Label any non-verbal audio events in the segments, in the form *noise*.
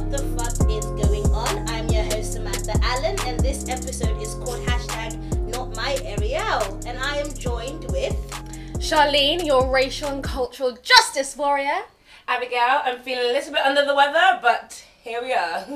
what the fuck is going on? I'm your host Samantha Allen, and this episode is called hashtag Not My Ariel, and I am joined with Charlene, your racial and cultural justice warrior. Abigail, I'm feeling a little bit under the weather, but here we are. *laughs*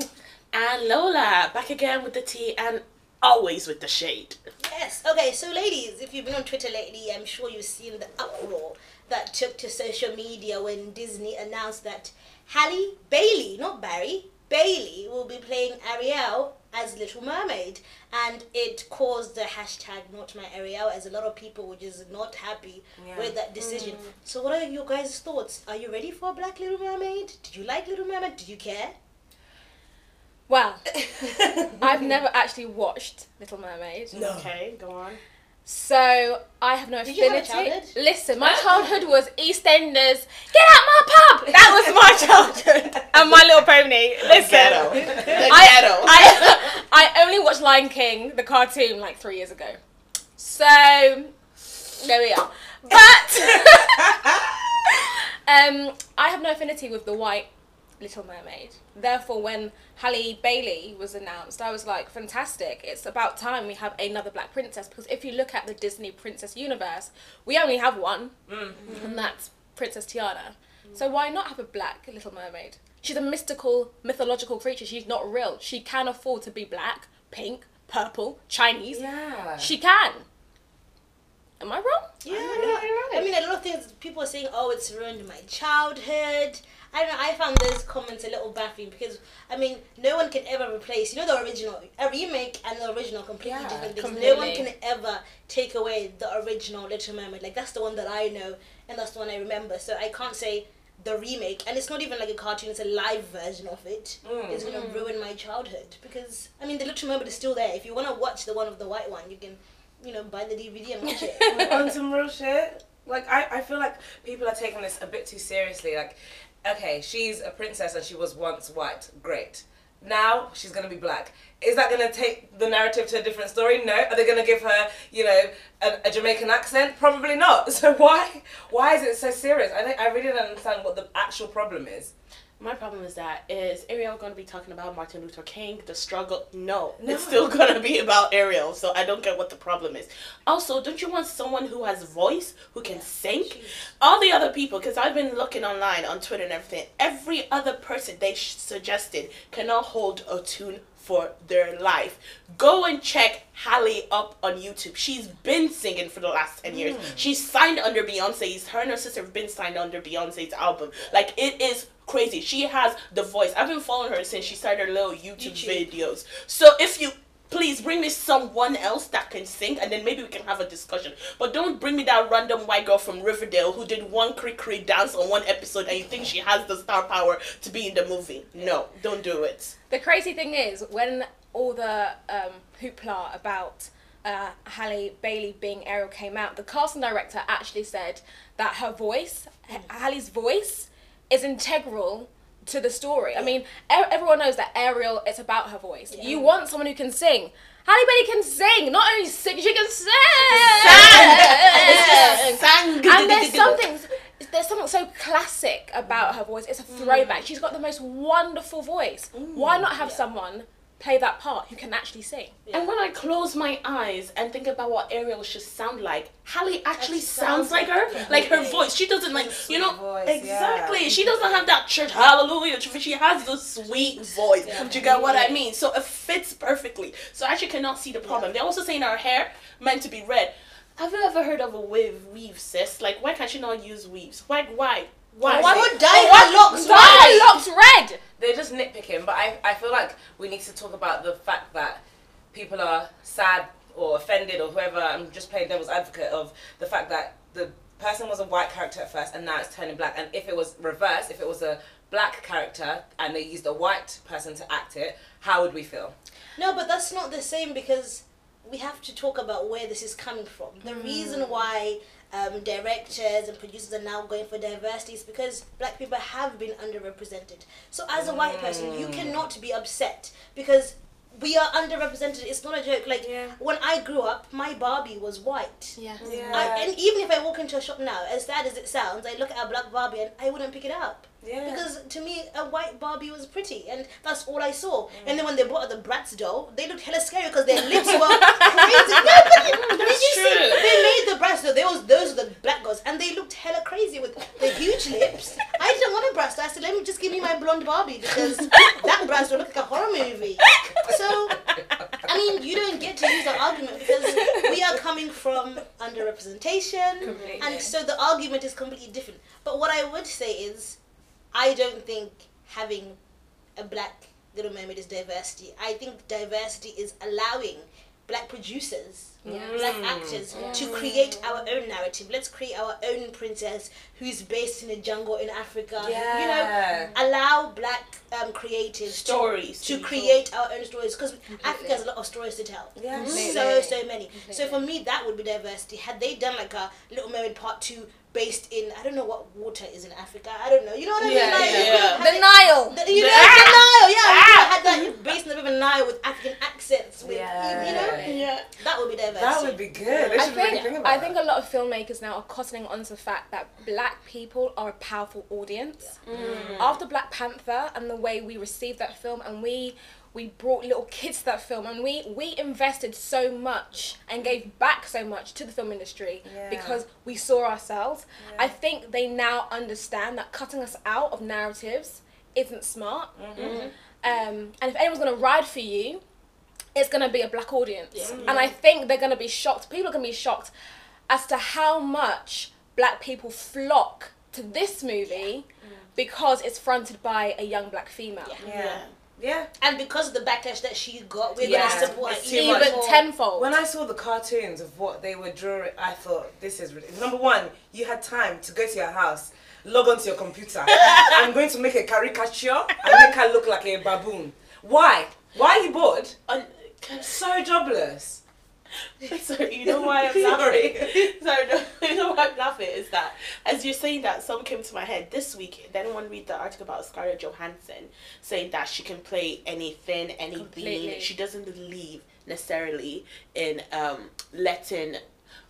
And Lola, back again with the tea and always with the shade. yes. Okay, so ladies, if you've been on Twitter lately, I'm sure you've seen the uproar that took to social media when Disney announced that Halle Bailey, not Barry, Bailey will be playing Ariel as Little Mermaid, and it caused the hashtag Not My Ariel as a lot of people were just not happy Yeah. with that decision. Mm. So, what are your guys' thoughts? Are you ready for a Black Little Mermaid? Did you like Little Mermaid? Did you care? Well, *laughs* I've never actually watched Little Mermaid. No. Okay, go on. So I have no Did have affinity. childhood? Listen, my childhood was EastEnders. Get out my pub. *laughs* That was my childhood. *laughs* and My Little Pony. Listen, Ghetto. *laughs* I. I, I only watched Lion King, the cartoon, like three years ago. So there we are. But um, I have no affinity with the white Little Mermaid. Therefore, when Halle Bailey was announced, I was like, fantastic. It's about time we have another black princess. Because if you look at the Disney princess universe, we only have one, and that's Princess Tiana. So why not have a black Little Mermaid? She's a mystical, mythological creature. She's not real. She can afford to be black, pink, purple, Chinese. Yeah. She can. Am I wrong? Yeah, I no. you're right. I mean, a lot of things people are saying, oh, it's ruined my childhood. I don't know, I found those comments a little baffling because, I mean, no one can ever replace, you know, the original. A remake and the original completely Yeah, different things. No one can ever take away the original Little Mermaid. Like, that's the one that I know and that's the one I remember. So I can't say the remake. And it's not even like a cartoon, it's a live version of it. Mm. It's going to ruin my childhood because, I mean, the Little Mermaid is still there. If you want to watch the one of the white one, you can, you know, buy the DVD and watch it. *laughs* on some real shit. Like I, I feel like people are taking this a bit too seriously. Like, okay, she's a princess and she was once white. Great. Now she's gonna be black. Is that gonna take the narrative to a different story? No. Are they gonna give her, you know, a, a Jamaican accent? Probably not. *laughs* So why, why is it so serious? I think I really don't understand what the actual problem is. My problem is that is Ariel going to be talking about Martin Luther King, the struggle? No, No. it's still going to be about Ariel. So I don't get what the problem is. Also, don't you want someone who has voice, who can sing? All the other people, because I've been looking online on Twitter and everything. Every other person they sh- suggested cannot hold a tune for their life. Go and check Halle up on YouTube. She's been singing for the last 10 years. Mm. She's signed under Beyonce's, her and her sister have been signed under Beyonce's album. Like, it is crazy. She has the voice. I've been following her since she started her little YouTube, YouTube. videos. So if you please bring me someone else that can sing and then maybe we can have a discussion. But don't bring me that random white girl from Riverdale who did one creek creek dance on one episode and you think she has the star power to be in the movie. No, don't do it. The crazy thing is, when all the um, hoopla about uh, Halle Bailey being Ariel came out, the casting director actually said that her voice, H- Halle's voice, is integral to the story. I mean, e- everyone knows that Ariel, it's about her voice. You want someone who can sing. Halle Bailey can sing. Not only sing, she can sing. Sang. And there's something, there's something so classic about her voice. It's a throwback. She's got the most wonderful voice. Why not have someone play that part who can actually sing? And when I close my eyes and think about what Ariel should sound like, Halle actually sounds sounds like like her. her. Like her voice. She doesn't like you know voice, exactly. yeah. She doesn't have that church hallelujah. She has the sweet voice. Do you get what I mean? So it fits perfectly. So I actually cannot see the problem. They're also saying her hair meant to be red. Have you ever heard of a weave weave, sis? Like why can't you not use weaves? Why why? Why? Why would dye Why- her locks Why are locks red? They're just nitpicking, but I, I feel like we need to talk about the fact that people are sad or offended or whoever. I'm just playing devil's advocate of the fact that the person was a white character at first and now it's turning black. And if it was reversed, if it was a black character and they used a white person to act it, how would we feel? No, but that's not the same because we have to talk about where this is coming from. The reason mm. why um, directors and producers are now going for diversity is because black people have been underrepresented. So as a white person, you cannot be upset because we are underrepresented. It's not a joke. Like Yeah. when I grew up, my Barbie was white. Yeah. Yeah. I, and even if I walk into a shop now, as sad as it sounds, I look at a black Barbie and I wouldn't pick it up. Yeah. Because to me, a white Barbie was pretty, and that's all I saw. Mm. And then when they brought out the Bratz doll, they looked hella scary because their lips were *laughs* crazy. No, *laughs* but did you see? true. They made the Bratz doll. They was those were the black girls, and they looked hella crazy with the huge lips. I didn't want a Bratz doll. I said, let me just give me my blonde Barbie because that Bratz doll looked like a horror movie. So I mean, you don't get to use that argument because we are coming from underrepresentation, Completely. and so the argument is completely different. But what I would say is, I don't think having a black Little Mermaid is diversity. I think diversity is allowing black producers, black actors to create our own narrative. Let's create our own princess who's based in a jungle in Africa. Yeah. You know, allow black um, creatives Stories to be create our own stories because Africa has a lot of stories to tell. Yeah. So so many. So for me, that would be diversity. Had they done like a Little Mermaid Part Two based in I don't know what water is in Africa. I don't know. You know what I mean? Yeah, Like, yeah, yeah. The they- Nile. the, you know, Ah! the Nile, yeah. we Ah! had that based in the River Nile with African accents. With, Yeah. you know, Yeah. that would be diversity. That would be good. They I should really think think I think a lot of filmmakers now are cottoning onto the fact that black people are a powerful audience. After Black Panther and the way we received that film and we we brought little kids to that film and we we invested so much and gave back so much to the film industry Yeah. because we saw ourselves. I think they now understand that cutting us out of narratives isn't smart. Um, and if anyone's gonna ride for you, it's gonna be a black audience. And I think they're gonna be shocked. People are gonna be shocked as to how much black people flock to this movie because it's fronted by a young black female. Yeah. Yeah. and because of the backlash that she got, we're Yeah, gonna support her it's even much. Tenfold. When I saw the cartoons of what they were drawing, I thought this is ridiculous. Number one, you had time to go to your house, log onto your computer. *laughs* I'm going to make a caricature and make her look like a baboon. Why? Why are you bored? Un- So jobless. *laughs* Sorry, you know why I'm Sorry. laughing? Sorry, no, *laughs* you know why I'm laughing is that as you're saying that, some came to my head this week. Then one read the article about Scarlett Johansson saying that she can play anything, any Completely. She doesn't believe necessarily in um, letting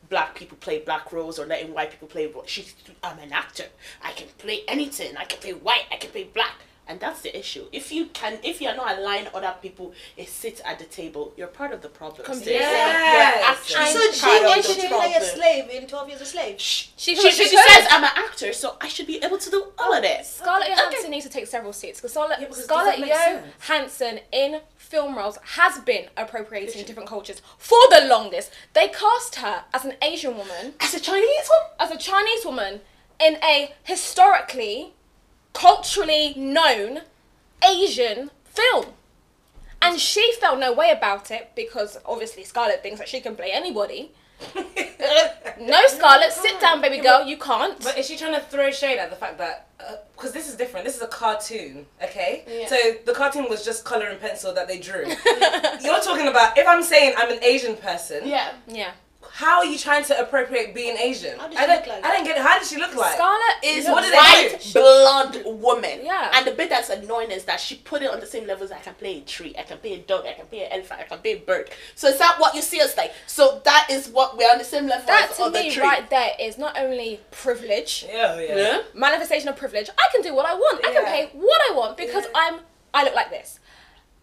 black people play black roles or letting white people play. She's I'm an actor. I can play anything. I can play white. I can play black. And that's the issue. If you can, if you are not allowing other people it sit at the table, you're part of the problem. sis. Completely. Yes. You're actually So she part of wants the to play a slave in Twelve Years a Slave. She, She- she, she she could. says I'm an actor, so I should be able to do all of this. Scarlett Johansson needs to take several seats because Scarlett, Yeah, because Scarlett does that make sense? Johansson in film roles has been appropriating different cultures for the longest. They cast her as an Asian woman, As a Chinese one, as a Chinese woman, in a historically, culturally known Asian film. And she felt no way about it because obviously Scarlett thinks that she can play anybody. *laughs* No, Scarlett, sit down, baby girl, you can't. But is she trying to throw shade at the fact that uh, because this is different? This is a cartoon, okay? Yeah. So the cartoon was just color and pencil that they drew. *laughs* You're talking about if I'm saying I'm an Asian person, yeah. yeah. How are you trying to appropriate being Asian? How does I she don't, look like? I don't get it. How does she look like? Scarlett Is What do white do? blonde woman. Yeah. And the bit that's annoying is that she put it on the same levels. I can play a tree, I can play a dog, I can play an elephant, I can play a bird. So is that what you see us like? So that is what we're on the same level That as to me tree. right there is not only privilege, Yeah, yeah. Yeah. manifestation of privilege. I can do what I want. I can pay what I want because Yeah. I'm I look like this.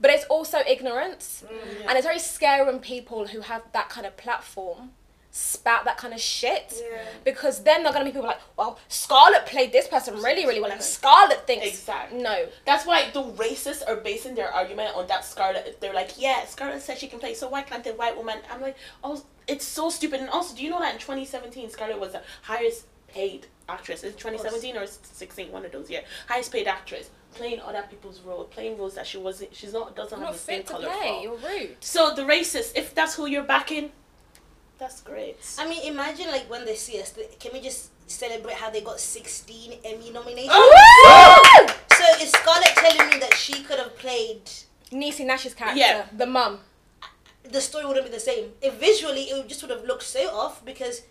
But it's also ignorance. Mm. And it's very scary when people who have that kind of platform spout that kind of shit. Yeah. Because then they're gonna be people like, well, Scarlett played this person really, really well, and Scarlett thinks Exactly. no. That's why the racists are basing their argument on that Scarlett. They're like, yeah, Scarlett said she can play, so why can't the white woman? I'm like, oh, it's so stupid. And also, do you know that in 2017, Scarlett was the highest paid actress? Is it 2017 or 16? One of those, yeah. Highest paid actress, playing other people's role, playing roles that she wasn't. She's not doesn't You're have not the same fit to color play. for. You're rude. So the racists, if that's who you're backing, that's great. I mean, imagine like when they see us. they- Can we just celebrate how they got 16 Emmy nominations? Oh! So is Scarlett telling me that she could have played? Niecy Nash's character, Yeah. the mum. The story wouldn't be the same. If visually, it would just would have looked so off because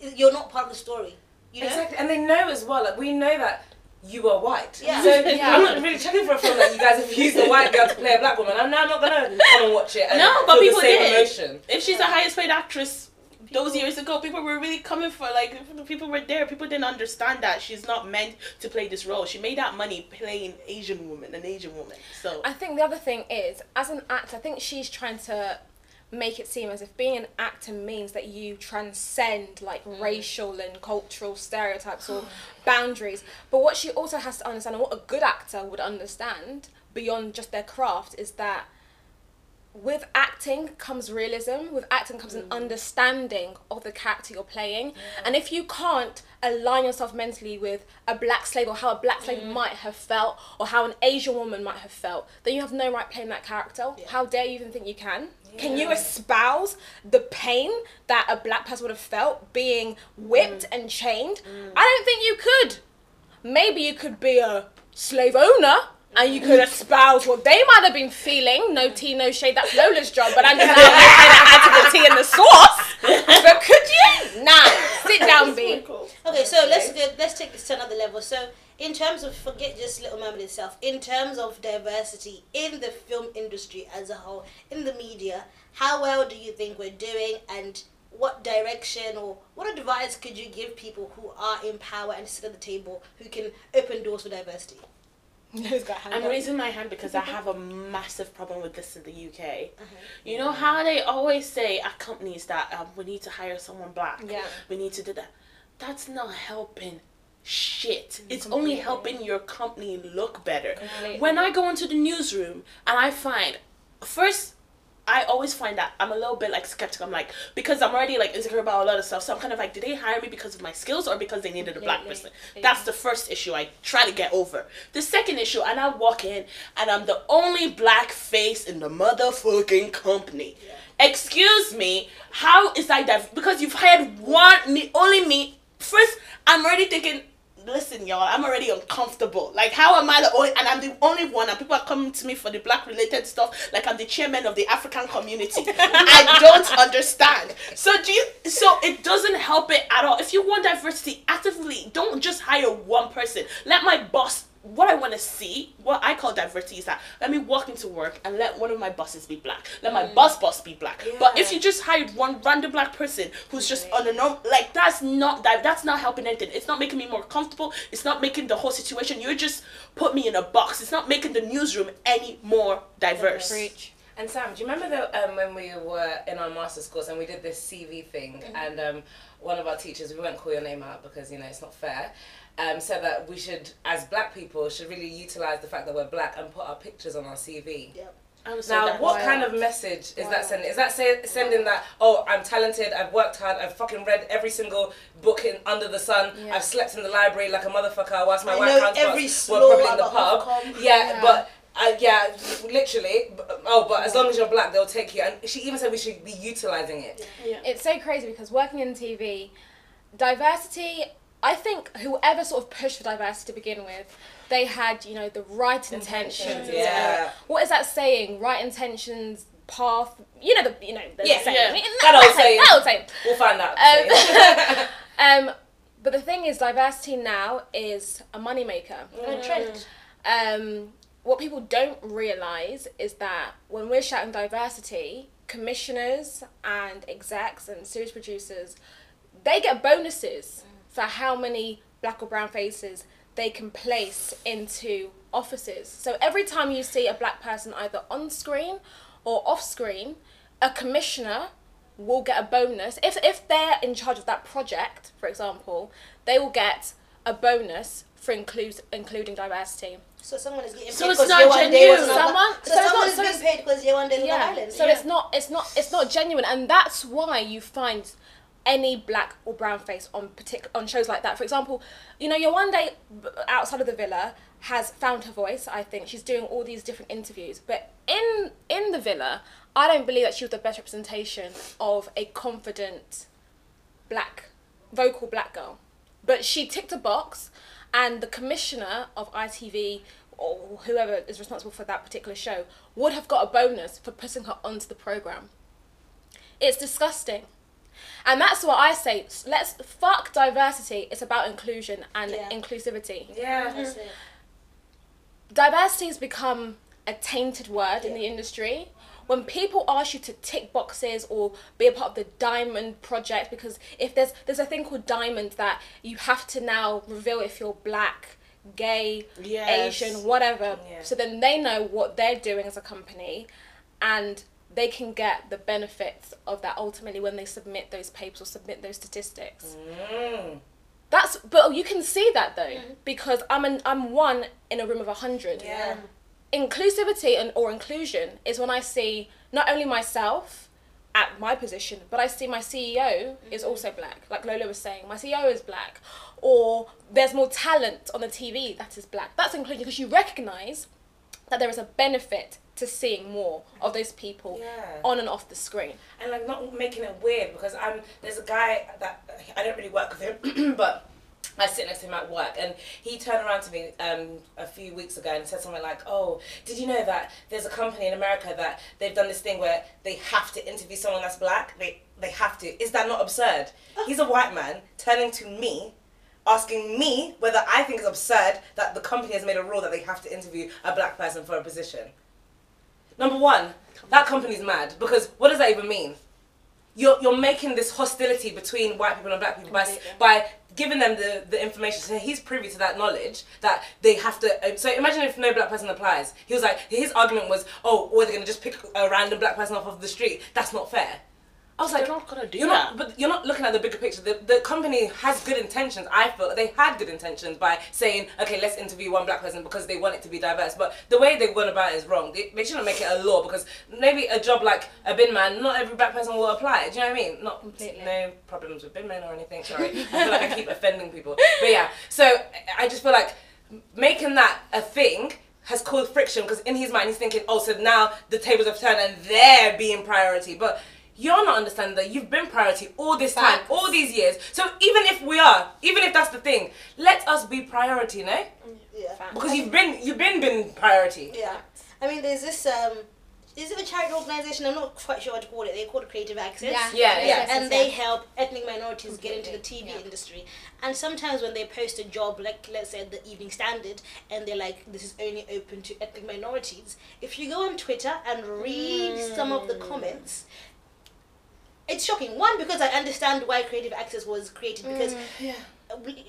you're not part of the story. You know. Exactly, and they know as well. Like we know that you are white. Yeah. So Yeah. I'm not really checking for a film that you guys have used a white girl to play a black woman. I'm now not gonna come and watch it. And No, but feel people the same did. emotion. If she's the highest paid actress those years ago, people were really coming for like people were there. People didn't understand that she's not meant to play this role. She made that money playing Asian woman, an Asian woman. So I think the other thing is, as an actor, I think she's trying to make it seem as if being an actor means that you transcend like mm. racial and cultural stereotypes or *sighs* boundaries. But what she also has to understand, and what a good actor would understand beyond just their craft, is that with acting comes realism with acting comes an mm. understanding of the character you're playing. And if you can't align yourself mentally with a black slave or how a black slave mm. might have felt or how an asian woman might have felt then you have no right playing that character. How dare you even think you can can you espouse the pain that a black person would have felt being whipped mm. and chained mm. i don't think you could maybe you could be a slave owner and you could mm. espouse what they might have been feeling. No tea, no shade. That's Lola's job, but I'm just now adding the tea and the sauce. *laughs* But could you? Nah. Sit down, B. Okay, so let's go, let's take this to another level. So, in terms of forget just Little Mermaid itself, in terms of diversity in the film industry as a whole, in the media, how well do you think we're doing, and what direction or what advice could you give people who are in power and sit at the table who can open doors for diversity? *laughs* Who's got hand I'm up? raising my hand because I *laughs* have a massive problem with this in the UK. Uh-huh. You know how they always say at companies that um, we need to hire someone black. Yeah. We need to do that. That's not helping shit. It's only helping your company look better. Completely. When I go into the newsroom and I find first I always find that I'm a little bit like skeptical. I'm like because I'm already like insecure about a lot of stuff. So I'm kind of like, did they hire me because of my skills or because they needed a black person? That's the first issue I try to get over. The second issue, and I walk in and I'm the only black face in the motherfucking company. Excuse me, how is that div- because you've hired one me only me first I'm already thinking listen y'all i'm already uncomfortable. Like how am i the only and i'm the only one and people are coming to me for the black related stuff like i'm the chairman of the african community. *laughs* I don't understand. So do you so it doesn't help it at all. If you want diversity actively don't just hire one person. Let my boss what I want to see, what I call diversity, is that let me walk into work and let one of my bosses be black. Let my boss boss be black. But if you just hired one random black person who's just on a norm, like that's not that that's not helping anything. It's not making me more comfortable. It's not making the whole situation. You're just put me in a box. It's not making the newsroom any more diverse. Preach. And Sam, do you remember the, um, when we were in our master's course and we did this CV thing, and um, one of our teachers, we won't call your name out because you know it's not fair, um, said that we should, as black people, should really utilize the fact that we're black and put our pictures on our CV. Yep. So Now, what Wow. kind of message is Wow. that sending? Is that say, sending that, oh, I'm talented, I've worked hard, I've fucking read every single book in under the sun, Yeah. I've slept in the library like a motherfucker whilst my I white know counterparts every were probably in the pub. Yeah, Yeah. but uh, yeah, literally. Oh, but as long as you're black, they'll take you. And she even said we should be utilizing it. yeah. It's so crazy because working in TV, diversity. I think whoever sort of pushed for diversity to begin with, they had you know the right intentions. Intentions, yeah. What is that saying? Right intentions, path. You know the you know the Yeah, saying. yeah. I mean, That old saying. That old saying. We'll find out. Um, *laughs* *laughs* um, but the thing is, diversity now is a moneymaker. A trend. Um, what people don't realize is that when we're shouting diversity, commissioners and execs and series producers, they get bonuses for how many black or brown faces they can place into offices. So every time you see a black person either on screen or off screen, a commissioner will get a bonus. If if they're in charge of that project, for example, they will get a bonus for include, including diversity. So someone is getting So paid because not Yewande genuine. was on Someone- so, so it's someone not- is so being paid because Yewande is on yeah. Island. So it's not it's not it's not genuine, and that's why you find any black or brown face on partic- on shows like that. For example, you know, Yewande outside of the villa has found her voice. I think she's doing all these different interviews, but in in the villa, I don't believe that she was the best representation of a confident black vocal black girl. But she ticked a box, and the commissioner of ITV or whoever is responsible for that particular show would have got a bonus for putting her onto the program. It's disgusting. And that's what I say. Let's fuck diversity. It's about inclusion and Yeah. inclusivity. Yeah. Mm-hmm. That's it. diversity has become a tainted word in the industry. When people ask you to tick boxes or be a part of the diamond project, because if there's there's a thing called diamond that you have to now reveal if you're black, gay, Yes. Asian, whatever. Yeah. So then they know what they're doing as a company, and they can get the benefits of that ultimately when they submit those papers or submit those statistics. Mm. That's but you can see that though because I'm an I'm one in a room of a hundred Yeah. inclusivity and or inclusion is when I see not only myself at my position, but I see my CEO is also black. Like Lola was saying, my CEO is black. Or there's more talent on the TV that is black. That's inclusion because you recognise that there is a benefit to seeing more of those people Yeah. on and off the screen. and like not making it weird because I'm there's a guy that I don't really work with him, *clears throat* but I sit next to him at work, and he turned around to me um, a few weeks ago and said something like, "Oh, did you know that there's a company in America that they've done this thing where they have to interview someone that's black? They they have to. Is that not absurd? He's a white man turning to me." Asking me whether I think it's absurd that the company has made a rule that they have to interview a black person for a position. Number one, that company's mad because what does that even mean? You're, you're making this hostility between white people and black people by, by giving them the, the information. So he's privy to that knowledge that they have to. uh, So imagine if no black person applies. He was like, his argument was, oh, or they're going to just pick a random black person off of the street. That's not fair. I was like, They're not gonna do you're that. Not, but you're not looking at the bigger picture. The, the company has good intentions. I feel they had good intentions by saying, okay, let's interview one black person because they want it to be diverse. But the way they went about it is wrong. They, they shouldn't make it a law because maybe a job like a bin man, not every black person will apply. Do you know what I mean? Not Completely. no problems with bin men or anything. Sorry, I feel like I keep *laughs* offending people. But yeah, so I just feel like making that a thing has caused friction because in his mind he's thinking, oh, so now the tables have turned and they're being priority. But you're not understanding that you've been priority all this time, all these years. So even if we are, even if that's the thing, let us be priority, no? Yeah. Because you've been you've been been priority. Yeah. I mean, there's this um, is it a charity organization? I'm not quite sure what to call it. They call it Creative Access. Yeah. Yeah, Yeah, yeah. and they help ethnic minorities get into the TV Yeah. industry. And sometimes when they post a job, like let's say the Evening Standard, and they're like, "This is only open to ethnic minorities." If you go on Twitter and read some of the comments, it's shocking. One because I understand why Creative Access was created mm, because Yeah.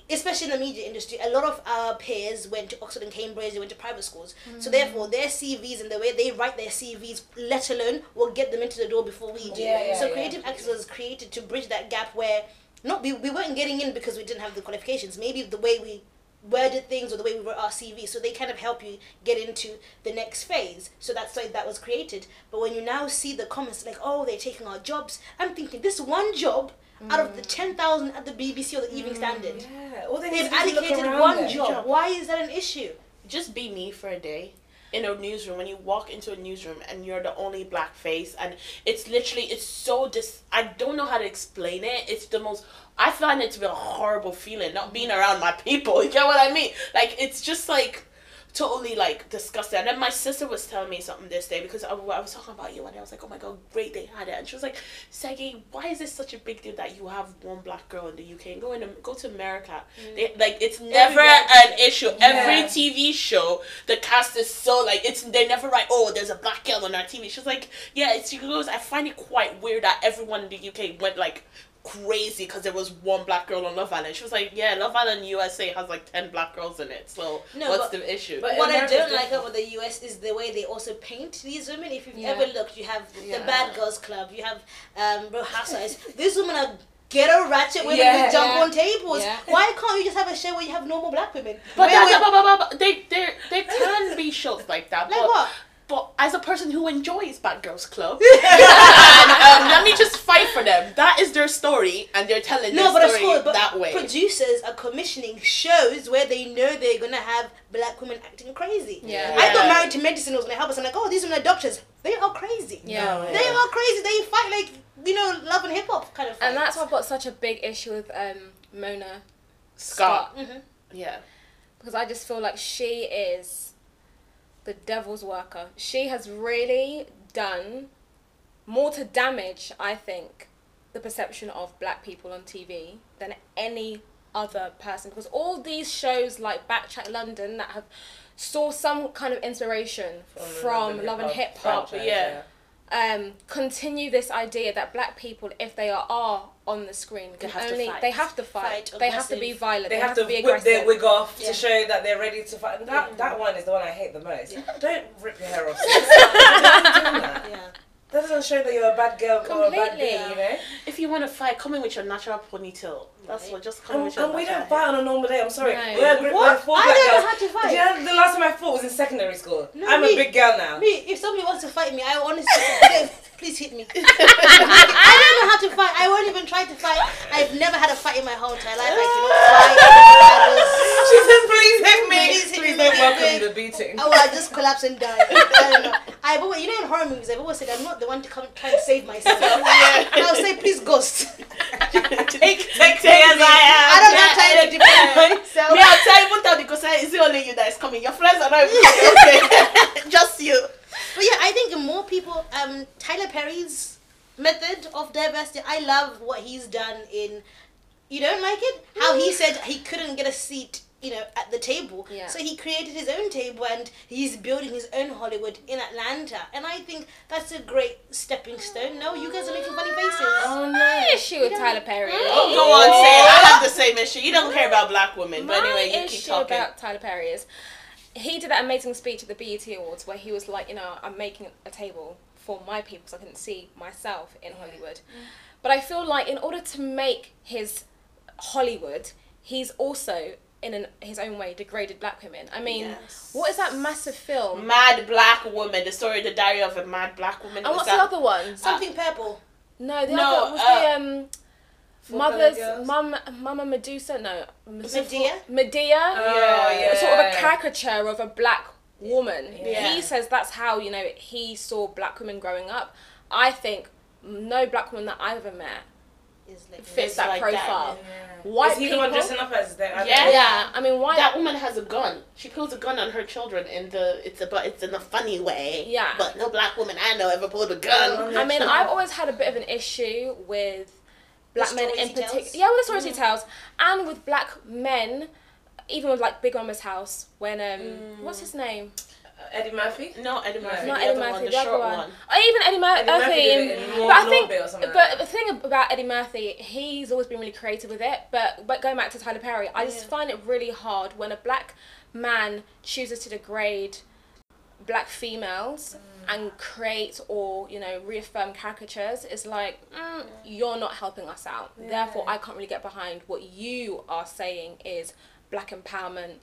especially in the media industry, a lot of our peers went to Oxford and Cambridge, they went to private schools. So mm. therefore, their CVs and the way they write their CVs, let alone, will get them into the door before we do. Yeah, yeah, so. Creative Access was created to bridge that gap where not we, we weren't getting in because we didn't have the qualifications. Maybe the way we worded things or the way we wrote our CV. So they kind of help you get into the next phase. So that's why that was created. But when you now see the comments like, oh, they're taking our jobs, I'm thinking this one job out of the mm. 10,000 at the BBC or the Evening mm, Standard. Yeah. All they They've need to do is look allocated one them. job. Why is that an issue? just be me for a day in a newsroom when you walk into a newsroom and you're the only black face and it's literally it's so dis i don't know how to explain it. It's the most i find it to be a horrible feeling not being around my people *laughs* you get what i mean? Like it's just like totally like disgusting and then my sister was telling me something this day because I, I was talking about you and I was like oh my god great they had it. And she was like Segi why is this such a big deal that you have one black girl in the UK and go in go to America. They, like it's never an issue. Yeah. every TV show, the cast is so like it's they never write oh there's a black girl on our TV. She's like yeah, it's she goes. I find it quite weird that everyone in the UK went like crazy because there was one black girl on Love Island. She was like yeah, Love Island USA has like ten black girls in it. So No, what's but- the issue? but- what I don't like about the US is the way they also paint these women. If you've Yeah. ever looked, you have Yeah. the Bad Girls Club, you have um, Real Housewives. *laughs* These women are ghetto ratchet women Yeah. who jump Yeah. on tables. Yeah. Why can't you just have a show where you have normal black women? but, Where that, we- but, but, but, but they there there can be *laughs* shows like that. like but, what? But as a person who enjoys Bad Girls Club, *laughs* and, um, let me just fight for them. That is their story, and they're telling No, their but, of story course, but that way. producers are commissioning shows where they know they're gonna have black women acting crazy. Yeah. I thought Yeah. Married to Medicine was gonna help us. I'm like, oh, these women are doctors. They are crazy. Yeah. No, They are crazy. They fight like you know, love and hip hop kind of. Thing. And that's why. I've got such a big issue with um, Mona Scott. Mhm. Yeah. because I just feel like she is the devil's worker. She has really done more to damage, I think, the perception of black people on TV than any other person because all these shows like Backtrack London that have saw some kind of inspiration from, Love and Hip Hop franchise, yeah. um, continue this idea that black people, if they are, are on the screen, can have to only fight. they have to fight. Fight, they have to be violent. They have to be whip aggressive. their wig off Yeah. to show that they're ready to fight. And that, that one is the one I hate the most. Don't rip your hair off. *laughs* sis. Why are you doing that? That doesn't show that you're a bad girl or a bad Completely. girl, you know? If you want to fight, come in with your natural ponytail. That's Right. what. Just come in And, with your and we don't fight on a normal day. I'm sorry. No. We're, we're What? four I don't know how to fight. You know the last time I fought was in secondary school? No, I'm me- a big girl now. Me, if somebody wants to fight me, I honestly *laughs* please hit me. *laughs* I don't know how to fight. I won't even try to fight. I've never had a fight in my whole entire life. I cannot fight. She said, please hit me. Please hit Please me, don't hit welcome the beating. oh, I just collapse and die. I don't know. I've always, you know, in horror movies, I've always said I'm not the one to come try and save myself. *laughs* Yeah. I'll say, please, ghost. *laughs* take, take, me as I am. I don't have time to defend myself. Me, I'll tell you one thing because it's only you that is coming. Your friends are not even coming. Okay, just you. But yeah, I think more people. Um, Tyler Perry's method of diversity. I love what he's done in. You don't like it? How he said he couldn't get a seat. You know, at the table. Yeah. So he created his own table and he's building his own Hollywood in Atlanta. And I think that's a great stepping stone. No, you guys are making funny faces. Oh, no. my issue with Tyler Perry. Oh, go on, say it. I have the same issue. You don't care about black women, but My anyway, you keep issue talking. about Tyler Perry is he did that amazing speech at the BET Awards where he was like, you know, I'm making a table for my people so I can see myself in Hollywood. But I feel like in order to make his Hollywood, he's also in an, his own way degraded black women. I mean, Yes. what is that massive film? Mad black woman. The story, the diary of a mad black woman. and what's that- the other one? Something purple. No, the No, other was uh, the um, mother's mum, Mama Medusa. No, Medea? Medea. Oh, yeah. sort of a caricature of a black woman. Yeah. He says that's how you know he saw black women growing up. I think no black woman that I've ever met Is like fits that like profile. Yeah. White Is he people. the one dressing up as that? Yeah. yeah, I mean white. That woman has a gun. She pulls a gun on her children in the. It's a but it's in a funny way. Yeah. But no black woman I know ever pulled a gun. I mean, *laughs* I've always had a bit of an issue with black men in particular. Yeah, with mm. the stories he tells, and with black men, even with like Big Mama's house. When um, mm. what's his name? Uh, Eddie Murphy? No, Eddie Murphy. Not the Eddie other Murphy, one, the the other short one. one. Or even Eddie, Mur- Eddie Murphy Murphy. did it in but I think, or but like the thing about Eddie Murphy, he's always been really creative with it. But but going back to Tyler Perry, I just Yeah. find it really hard when a black man chooses to degrade black females mm. And create or you know reaffirm caricatures. It's like mm, you're not helping us out. Therefore, I can't really get behind what you are saying is black empowerment.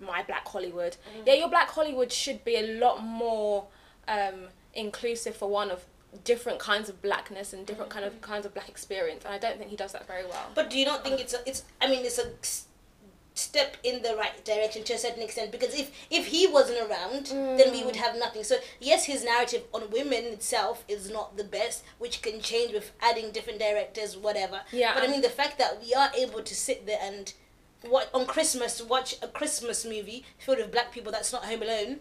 My black Hollywood. Yeah, your black Hollywood should be a lot more um, inclusive for one of different kinds of blackness and different kind of kinds of black experience. And I don't think he does that very well. But do you not think it's a, it's I mean it's a step in the right direction to a certain extent because if if he wasn't around then we would have nothing. So yes, his narrative on women itself is not the best, which can change with adding different directors, whatever. Yeah. But I mean the fact that we are able to sit there and what on Christmas watch a Christmas movie filled with black people that's not Home Alone.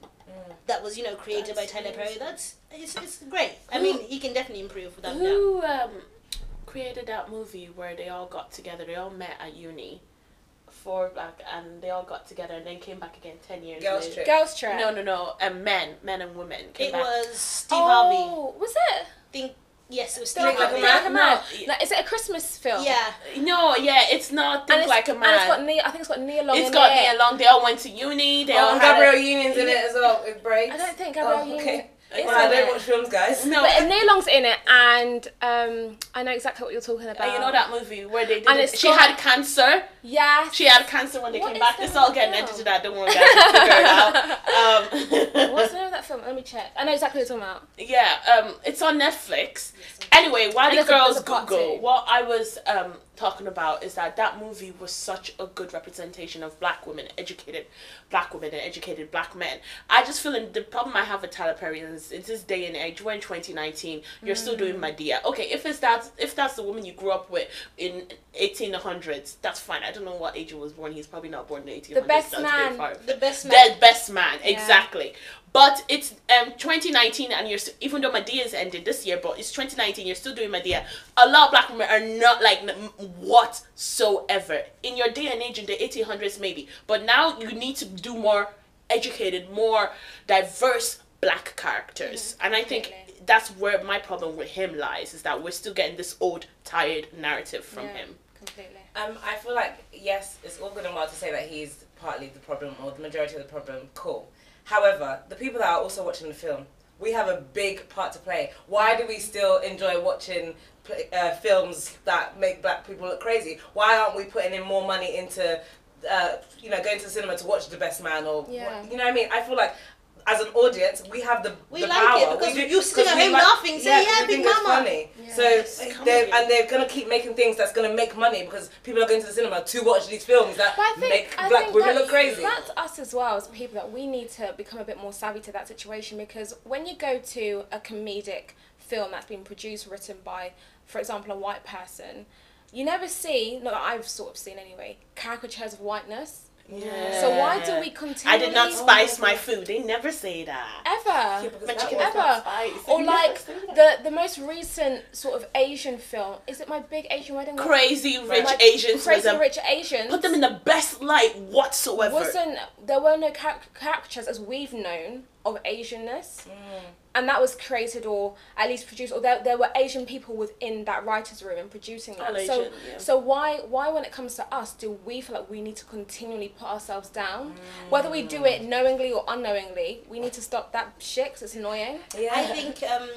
That was, you know, created by Tyler Perry. That's it's, it's great. I mean, he can definitely improve without. Who um, created that movie where they all got together? They all met at uni, four black, and they all got together and then came back again ten years Girls later. Trip. Girls Trip. No, no, no. Um, men, men and women came It back. was Steve Harvey. Oh, was it? Think yes, it was Steve Think Like Harvey. a Man? Like a man. No, Like, is it a Christmas film? Yeah. No, yeah, it's not And think it's, like a Man. And it's got man. Nia, I think it's got Nia Long It's in got it. me along. They all went to uni. They Oh, all and had Gabrielle Union's in it as well with breaks. I don't think Gabrielle oh, Union okay. is Well, I don't watch films, guys. No, But Nia Long's in it, and um, I know exactly what you're talking about. and you know that movie where they did And it? it's She had cancer. Yes. She had cancer when they What came back. This all getting edited out. Don't worry, guys. Figure it out. Um, *laughs* What's the name of that film? Let me check. I know exactly what you're talking about. Yeah, um, it's on Netflix. Anyway, while And the there's a- there's girls a Google, what I was um talking about is that that movie was such a good representation of black women, educated black women and educated black men. I just feel in the problem I have with Tyler Perry is in this day and age, we're in 2019, you're still doing mm. Medea. Okay, if it's that, if that's the woman you grew up with in 1800s, that's fine. I don't know what age he was born. He's probably not born in 1800s. The best man. The best man. The best man, Yeah. exactly. But it's um 2019, and you're st- even though Medea's ended this year, but it's 2019. You're still doing Medea. A lot of black women are not like n- whatsoever in your day and age in the 1800s, maybe. But now you need to do more educated, more diverse black characters, and I think Completely. that's where my problem with him lies. Is that we're still getting this old, tired narrative from Yeah. him. Completely. Um, I feel like yes, it's all good and well to say that he's partly the problem or the majority of the problem. Cool. However, the people that are also watching the film, we have a big part to play. Why do we still enjoy watching uh, films that make black people look crazy? Why aren't we putting in more money into, uh, you know, going to the cinema to watch The Best Man or Yeah. you know what I mean? I feel like. As an audience, we have the, We the like power. it because we you sitting 'cause at we like- laughing, say, "Yeah, we Big think Mama." funny. Yeah. So they're, and they're gonna keep making things that's gonna make money because people are going to the cinema to watch these films that think, make I black women look crazy. That's us as well as people that we need to become a bit more savvy to that situation because when you go to a comedic film that's been produced, written by, for example, a white person, you never see, not that I've sort of seen anyway, caricatures of whiteness. Yeah. So why do we continue? I did not spice my food. They never say that. ever. because My that chicken was is Ever. spiced. Or like the the most recent sort of Asian film. Is it my big Asian wedding? crazy rich Like, Asians Crazy a- rich Asians. put them in the best light whatsoever. wasn't there were no char- caricatures as we've known of Asianness, mm. And that was created or at least produced, or there, there were Asian people within that writers' room and producing that. All so yeah. so why why when it comes to us do we feel like we need to continually put ourselves down, whether we do it knowingly or unknowingly? We need to stop that shit 'cause it's annoying. yeah. I think um,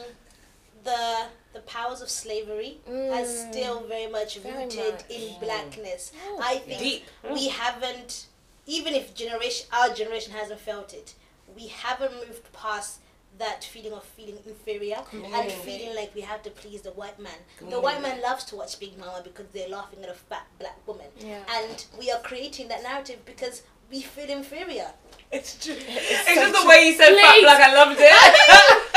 the the powers of slavery has Mm. still very much Very rooted much. in blackness. Oh, I think Deep. we haven't, even if generation our generation hasn't felt it, we haven't moved past that feeling of feeling inferior and feeling like we have to please the white man. The white man loves to watch Big Mama because they're laughing at a fat black woman, Yeah. and we are creating that narrative because we feel inferior. It's true. It's, just the way you said fat black. I loved it. *laughs*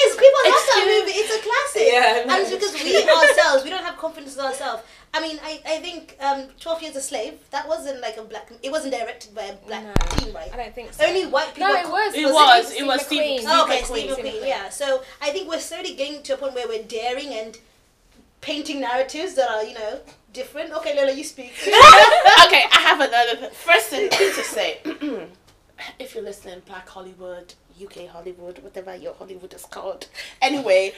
That's what it is. People love that movie. It's a classic. Yeah, no, and it's because we *laughs* ourselves, we don't have confidence in ourselves. I mean, I, I think um, 12 Years a Slave, that wasn't like a black, it wasn't directed by a black No. teen, right? I don't think so. Only white people. no, it was. It was was, it was Steve- McQueen. Steve Oh, okay, McQueen. Steve Steve McQueen, McQueen. yeah. So I think we're slowly getting to a point where we're daring and painting narratives that are, you know, different. Okay, Lola, you speak. *laughs* okay, I have another th- first thing to say. *clears throat* if you're listening, Black Hollywood, UK Hollywood, whatever your Hollywood is called. Anyway,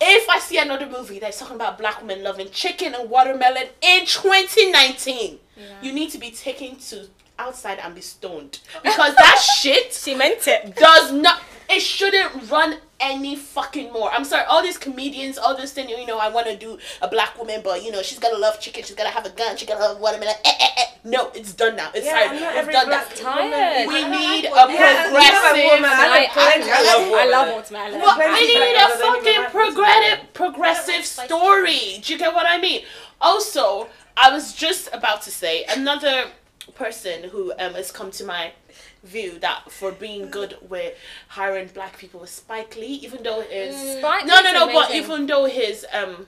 if I see another movie that's talking about black women loving chicken and watermelon in 2019, you need to be taken to outside and be stoned because that *laughs* shit it. does not it shouldn't run any fucking more. I'm sorry, all these comedians, all this thing, you know, I want to do a black woman, but you know, she's gotta love chicken, she's gotta have a gun, she gotta love watermelon. Eh, eh, eh. No, it's done now. It's Yeah, time. We've done that. Tired. We I need a Yeah, progressive. you have a woman, I I, like. I love I love watermelon. watermelon. Well, we need a girls don't even fucking progressive, progressive story. Do you get what I mean? Also, I was just about to say another person who um, has come to my view that for being good with hiring black people was Spike Lee, even though his Spike no no no, but even though his um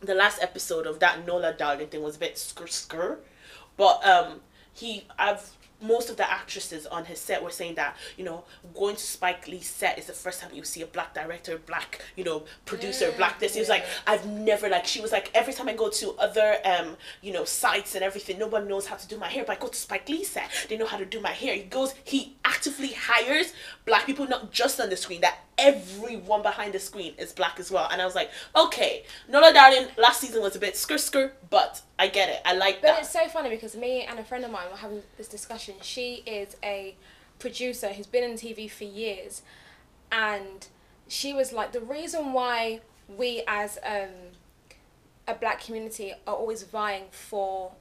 the last episode of that Nola Darling thing was a bit skr skr, but um he I've most of the actresses on his set were saying that you know going to Spike Lee's set is the first time you see a black director, black you know producer, black this. He was like I've never like she was like every time I go to other um you know sites and everything, nobody knows how to do my hair, but I go to Spike Lee's set, they know how to do my hair. He goes he actively hires black people not just on the screen that everyone behind the screen is black as well. And I was like, okay, Nola Darling last season was a bit skr skr, but I get it. I like But that. it's so funny because me and a friend of mine were having this discussion. She is a producer who's been in TV for years, and she was like, the reason why we as um, a black community are always vying for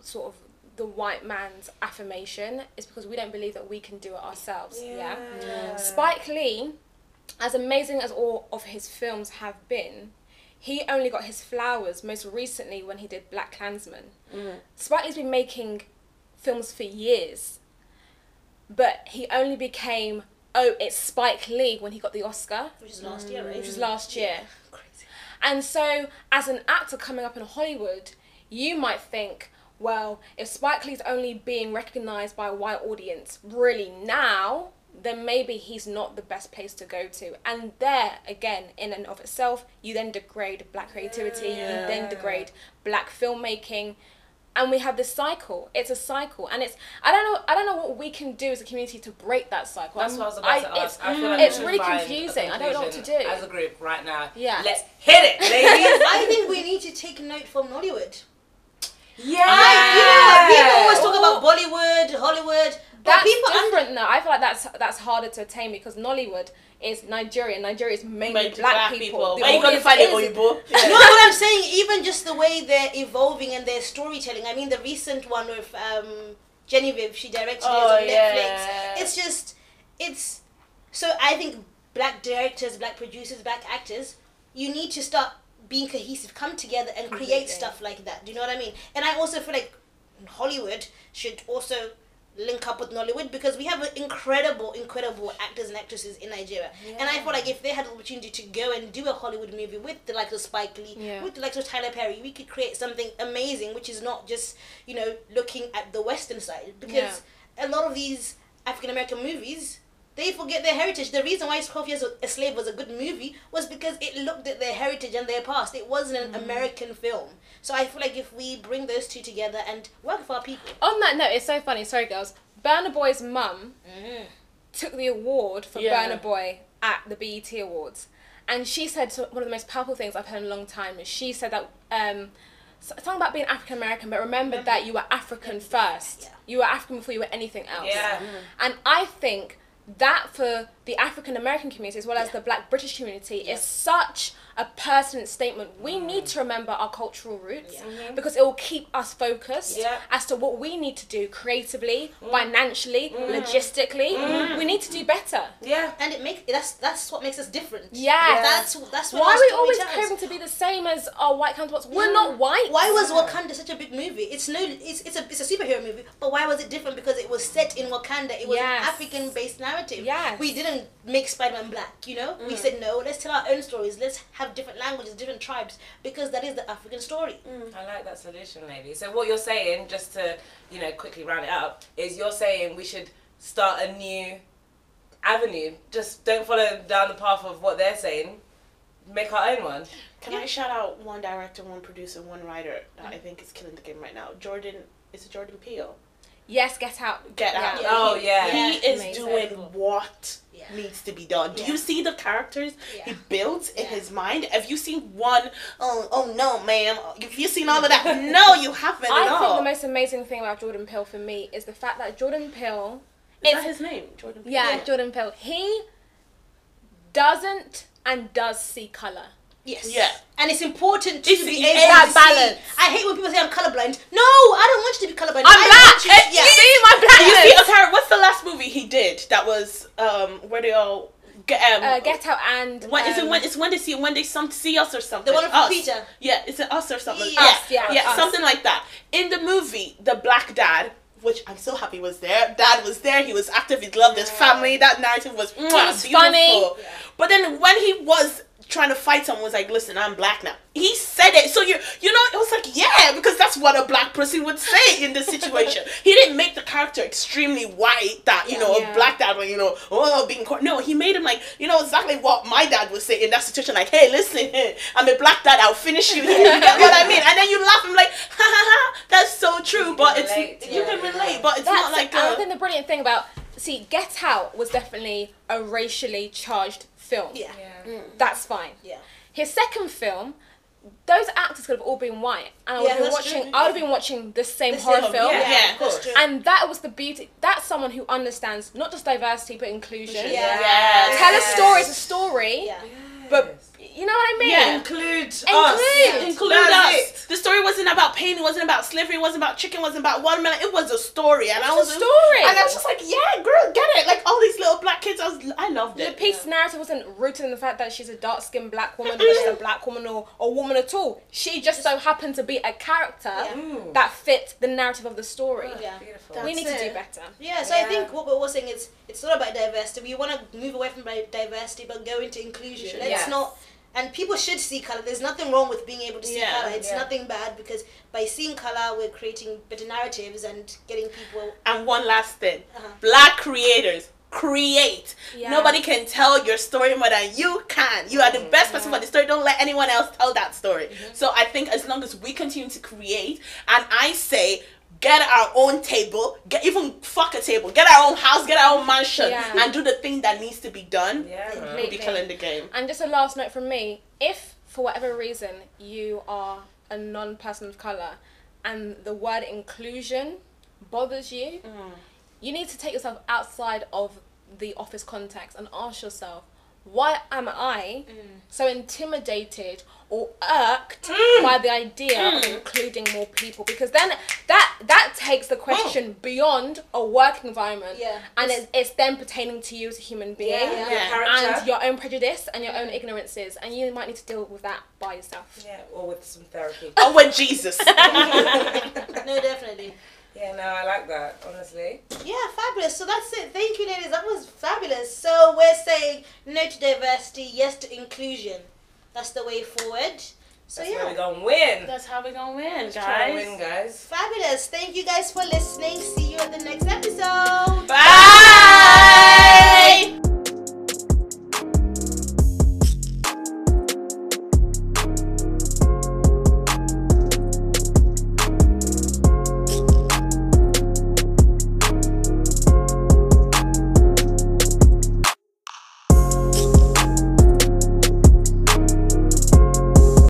sort of the white man's affirmation is because we don't believe that we can do it ourselves. yeah? Spike Lee, as amazing as all of his films have been, he only got his flowers most recently when he did Black Klansman. Mm. Spike Lee's been making films for years, but he only became oh it's Spike Lee when he got the Oscar, Which is last year, right? which was last year. Crazy. And so, as an actor coming up in Hollywood, you might think, well, if Spike Lee's only being recognized by a white audience really now, then maybe he's not the best place to go to. And there, again, in and of itself, you then degrade black creativity, you then degrade black filmmaking. And we have this cycle. It's a cycle, and it's I don't know I don't know what we can do as a community to break that cycle. That's I'm- what I was about to it's- ask. I feel like it's we should really confusing. I don't know what to conclusion do. As a group right now. Yeah. Let's hit it, *laughs* ladies. I think we need to take note from Nollywood. Yeah. I, you know what? People always talk about Bollywood, Hollywood, but That's people un- different though. I feel like that's that's harder to attain because Nollywood is Nigerian. Nigeria is mainly Made to black, people. The Where you gonna audience find it, is- Oyibo? You *laughs* know what I'm saying? Even just the way they're evolving and their storytelling. I mean, the recent one with um, Genevieve, she directed Oh, it on yeah. Netflix. It's just, it's. So I think black directors, black producers, black actors, you need to start being cohesive, come together and create Completely. stuff like that. Do you know what I mean? And I also feel like Hollywood should also link up with Nollywood because we have incredible, incredible actors and actresses in Nigeria. And I feel like if they had the opportunity to go and do a Hollywood movie with the likes of Spike Lee, Yeah. with the likes of Tyler Perry, we could create something amazing, which is not just you know looking at the Western side because a lot of these African American movies. They forget their heritage. The reason why Twelve Years a Slave was a good movie was because it looked at their heritage and their past. It wasn't an mm-hmm. American film. So I feel like if we bring those two together and work for our people, On that note, it's so funny. Sorry, girls. Burna Boy's mum mm-hmm. took the award for Yeah. Burna Boy at the BET Awards, and she said one of the most powerful things I've heard in a long time. Is she said that um, something about being African American, but remember mm-hmm. that you were African first. Yeah. You were African before you were anything else. Yeah. And I think that for the African American community as well as the Black British community is such a pertinent statement. We mm. need to remember our cultural roots Yeah. Mm-hmm. because it will keep us focused Yeah. as to what we need to do creatively, mm. financially, mm. logistically. We need to do better. Yeah. and it make that's that's what makes us different. Yeah, that's that's what why are we always tells. craving to be the same as our white counterparts? We're not white. Why was Wakanda such a big movie? It's no, it's, it's a it's a superhero movie, but why was it different? Because it was set in Wakanda. It was Yes. an African based narrative. Yeah, we didn't make Spider Man black. You know, we said no. Let's tell our own stories. Let's have different languages, different tribes, because that is the African story. Mm. I like that solution, lady. So what you're saying, just to you know quickly round it up, is you're saying we should start a new avenue. Just don't follow down the path of what they're saying. Make our own one. Can I shout out one director, one producer, one writer that mm. I think is killing the game right now? Jordan, is it Jordan Peele? Yes, get out. Get Out. Yeah, Oh he- yeah. He is Amazing. doing what Yeah. needs to be done. Do Yeah. you see the characters Yeah. he builds in Yeah. his mind? Have you seen one? Oh, oh no, ma'am. Have you seen all of that? *laughs* no, you haven't I at think all. the most amazing thing about Jordan Peele for me is the fact that Jordan Peele is it's- that his name? Jordan. Peele? Yeah, Jordan Peele. He doesn't and does see color. Yes. Yeah. And it's important to It's be the- able that to see. balance. I hate when people say I'm colorblind. No, I don't want you to be colorblind. I'm I black. want you- Eh, yeah. See my You see, blackness. What's the last movie he did that was um where they all get um Uh, get out and When is it um, when it's when they see when they some see us or something? The one with us. Peter. Yeah, it's an us or something. Us, yeah, yeah, yeah, us. something like that. In the movie, the black dad, which I'm so happy was there. Dad was there. He was active. He loved his family. That narrative was, mwah, was beautiful. funny. But then when he was trying to fight someone, was like, "Listen, I'm black now." He said it. So you you know, it was like, yeah, because that's what a black person would say in this situation. *laughs* he didn't make the character extremely white. That you know, Yeah. a black dad, you know, oh, being cor- no, he made him like you know exactly what my dad would say in that situation. Like, hey, listen, *laughs* I'm a black dad. I'll finish you. You get what I mean? And then you laugh. I'm like, *laughs* ha ha ha. That's so true. But it's relate you it, can yeah. relate, but it's That's not like and I a, think the brilliant thing about see Get Out was definitely a racially charged film. Yeah. Yeah. Mm. Mm. That's fine. Yeah. His second film, those actors could have all been white, and I would Yeah, have been watching. true. I would have been watching the same The horror same- film. Yeah, Yeah, of that's course. And that was the beauty. That's someone who understands not just diversity but inclusion. Yeah. Yes. Tell a story is a story, Yeah. but you know what I mean. Yeah. Include us. Include. include That's us. It. Wasn't wasn't about pain. It wasn't about slavery. It wasn't about chicken. It wasn't about watermelon. It was a story, and I was a story. And I was just like, yeah, girl, get it. Like all these little black kids, I was, I loved it. The it. piece narrative wasn't rooted in the fact that she's a dark skinned black woman or she's a black woman or a woman at all. She just so happened to be a character Mm. that fit the narrative of the story. Yeah. Beautiful. we need That's to do better. Yeah, so I think what we're saying is it's not about diversity. We want to move away from diversity, but go into inclusion. Let's Yes. not. And people should see color. There's nothing wrong with being able to see Yeah, color. It's yeah. nothing bad because by seeing color, we're creating better narratives and getting people. And one last thing, Uh-huh. black creators create. Yeah. Nobody can tell your story more than you can. You are the best person for the story. Don't let anyone else tell that story. So I think as long as we continue to create, and I say. Get our own table, get even fuck a table, get our own house, get our own mansion, Yeah. and do the thing that needs to be done. Yeah, mm-hmm. man. We'll be killing the game. And just a last note from me: if for whatever reason you are a non-person of color, and the word inclusion bothers you, mm. you need to take yourself outside of the office context and ask yourself, why am I mm. so intimidated or irked mm. by the idea of including more people? Because then that that takes the oh. question beyond a work environment, Yeah. and it's, it's then pertaining to you as a human being Yeah, Yeah. your and your own prejudice and your own ignorances, and you might need to deal with that by yourself. yeah, or with some therapy. Oh, with Jesus. *laughs* *laughs* No, definitely. Yeah, no, I like that, honestly. Yeah, fabulous. So that's it. Thank you, ladies. That was fabulous. So we're saying no to diversity, yes to inclusion. That's the way forward. So That's yeah, we gonna win. That's how we're gonna win, Let's guys. win, guys. Fabulous. Thank you guys for listening. See you in the next episode. Bye. Bye.